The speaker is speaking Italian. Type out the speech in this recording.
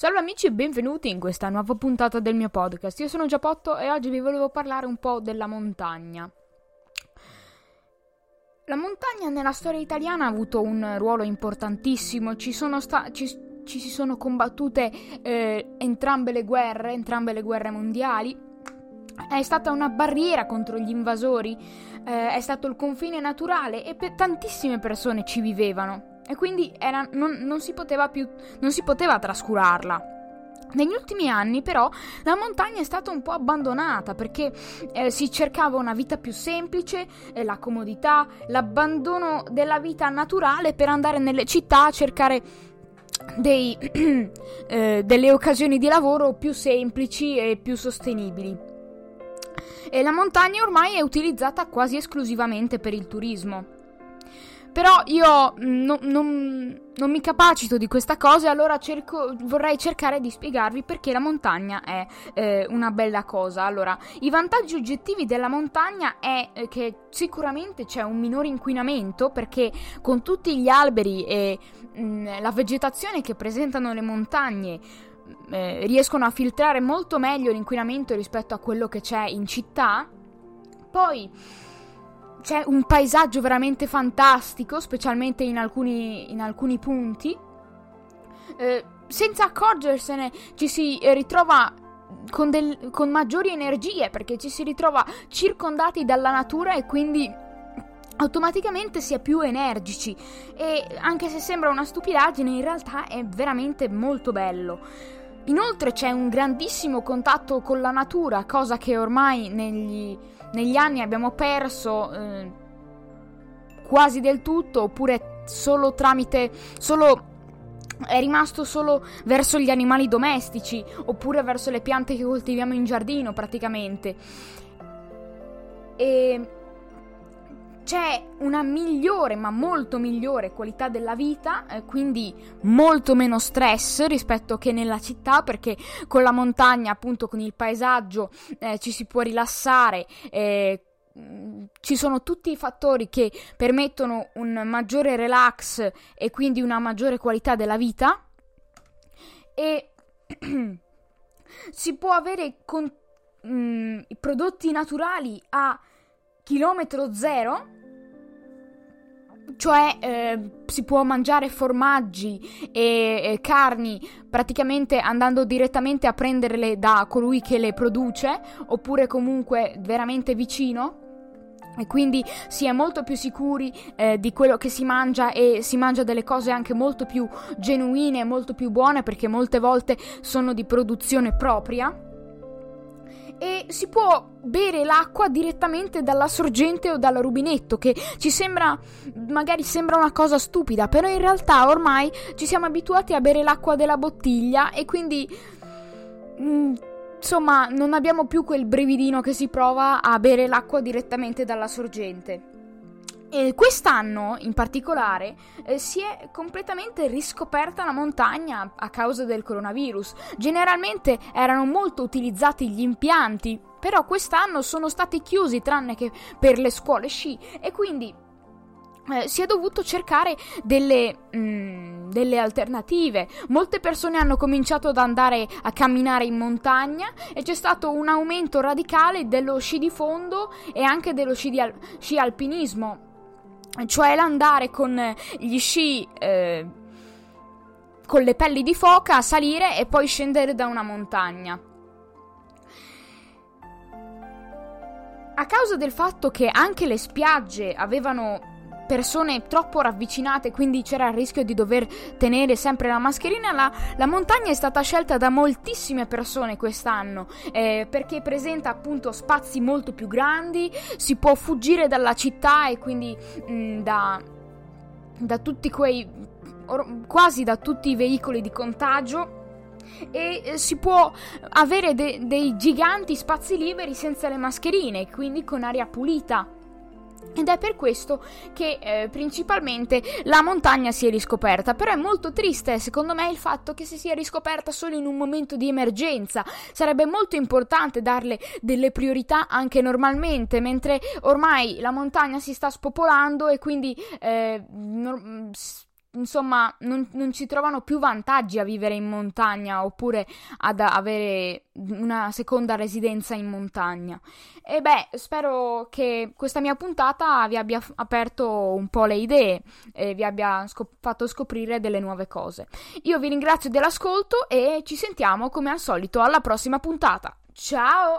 Salve amici e benvenuti in questa nuova puntata del mio podcast. Io sono Giapotto e oggi vi volevo parlare un po' della montagna. La montagna nella storia italiana ha avuto un ruolo importantissimo, ci, sta- ci, ci si sono combattute eh, entrambe le guerre, entrambe le guerre mondiali. È stata una barriera contro gli invasori, eh, è stato il confine naturale e per tantissime persone ci vivevano e quindi era, non, non, si poteva più, non si poteva trascurarla. Negli ultimi anni però la montagna è stata un po' abbandonata perché eh, si cercava una vita più semplice, eh, la comodità, l'abbandono della vita naturale per andare nelle città a cercare dei, eh, delle occasioni di lavoro più semplici e più sostenibili. E la montagna ormai è utilizzata quasi esclusivamente per il turismo. Però io mm, no, non, non, mi capacito di questa cosa e allora cerco, vorrei cercare di spiegarvi perché la montagna è eh, una bella cosa. Allora, i vantaggi oggettivi della montagna è eh, che sicuramente c'è un minore inquinamento perché con tutti gli alberi e mh, mm, la vegetazione che presentano le montagne mm, eh, riescono a filtrare molto meglio l'inquinamento rispetto a quello che c'è in città. Poi c'è un paesaggio veramente fantastico, specialmente in alcuni, in alcuni punti. Eh, senza accorgersene ci si ritrova con, del, con maggiori energie perché ci si ritrova circondati dalla natura e quindi automaticamente si è più energici e anche se sembra una stupidaggine in realtà è veramente molto bello. Inoltre c'è un grandissimo contatto con la natura, cosa che ormai negli, negli anni abbiamo perso eh, quasi del tutto, oppure solo tramite. solo è rimasto solo verso gli animali domestici oppure verso le piante che coltiviamo in giardino praticamente. E c'è una migliore, ma molto migliore qualità della vita, eh, quindi molto meno stress rispetto che nella città, perché con la montagna, appunto con il paesaggio, eh, ci si può rilassare. Eh, ci sono tutti i fattori che permettono un maggiore relax e quindi una maggiore qualità della vita e si può avere con mh, mm, prodotti naturali a chilometro zero, cioè eh, si può mangiare formaggi e, e, carni praticamente andando direttamente a prenderle da colui che le produce oppure comunque veramente vicino. E quindi si è molto più sicuri eh, di quello che si mangia e si mangia delle cose anche molto più genuine, molto più buone perché molte volte sono di produzione propria e si può bere l'acqua direttamente dalla sorgente o dal rubinetto, che ci sembra, magari sembra una cosa stupida, però in realtà ormai ci siamo abituati a bere l'acqua della bottiglia e quindi... Mm, insomma, non abbiamo più quel brividino che si prova a bere l'acqua direttamente dalla sorgente. E quest'anno in particolare eh, si è completamente riscoperta la montagna a causa del coronavirus. Generalmente erano molto utilizzati gli impianti, però quest'anno sono stati chiusi tranne che per le scuole sci e quindi eh, si è dovuto cercare delle, mm, delle, alternative. Molte persone hanno cominciato ad andare a camminare in montagna e c'è stato un aumento radicale dello sci di fondo e anche dello sci, al- sci alpinismo cioè l'andare con gli sci eh, con le pelli di foca a salire e poi scendere da una montagna. A causa del fatto che anche le spiagge avevano persone troppo ravvicinate, quindi c'era il rischio di dover tenere sempre la mascherina. La, la montagna è stata scelta da moltissime persone quest'anno eh, perché presenta appunto spazi molto più grandi, si può fuggire dalla città e quindi mh, mm, da, da tutti quei or, quasi da tutti i veicoli di contagio e eh, si può avere de- dei giganti spazi liberi senza le mascherine, quindi con aria pulita. Ed è per questo che eh, principalmente la montagna si è riscoperta. Però è molto triste, secondo me, il fatto che si sia riscoperta solo in un momento di emergenza. Sarebbe molto importante darle delle priorità anche normalmente, mentre ormai la montagna si sta spopolando e quindi eh, no, insomma, non, non, ci trovano più vantaggi a vivere in montagna oppure ad avere una seconda residenza in montagna. E beh, spero che questa mia puntata vi abbia aperto un po' le idee e vi abbia scop- fatto scoprire delle nuove cose. Io vi ringrazio dell'ascolto e ci sentiamo come al solito alla prossima puntata. Ciao!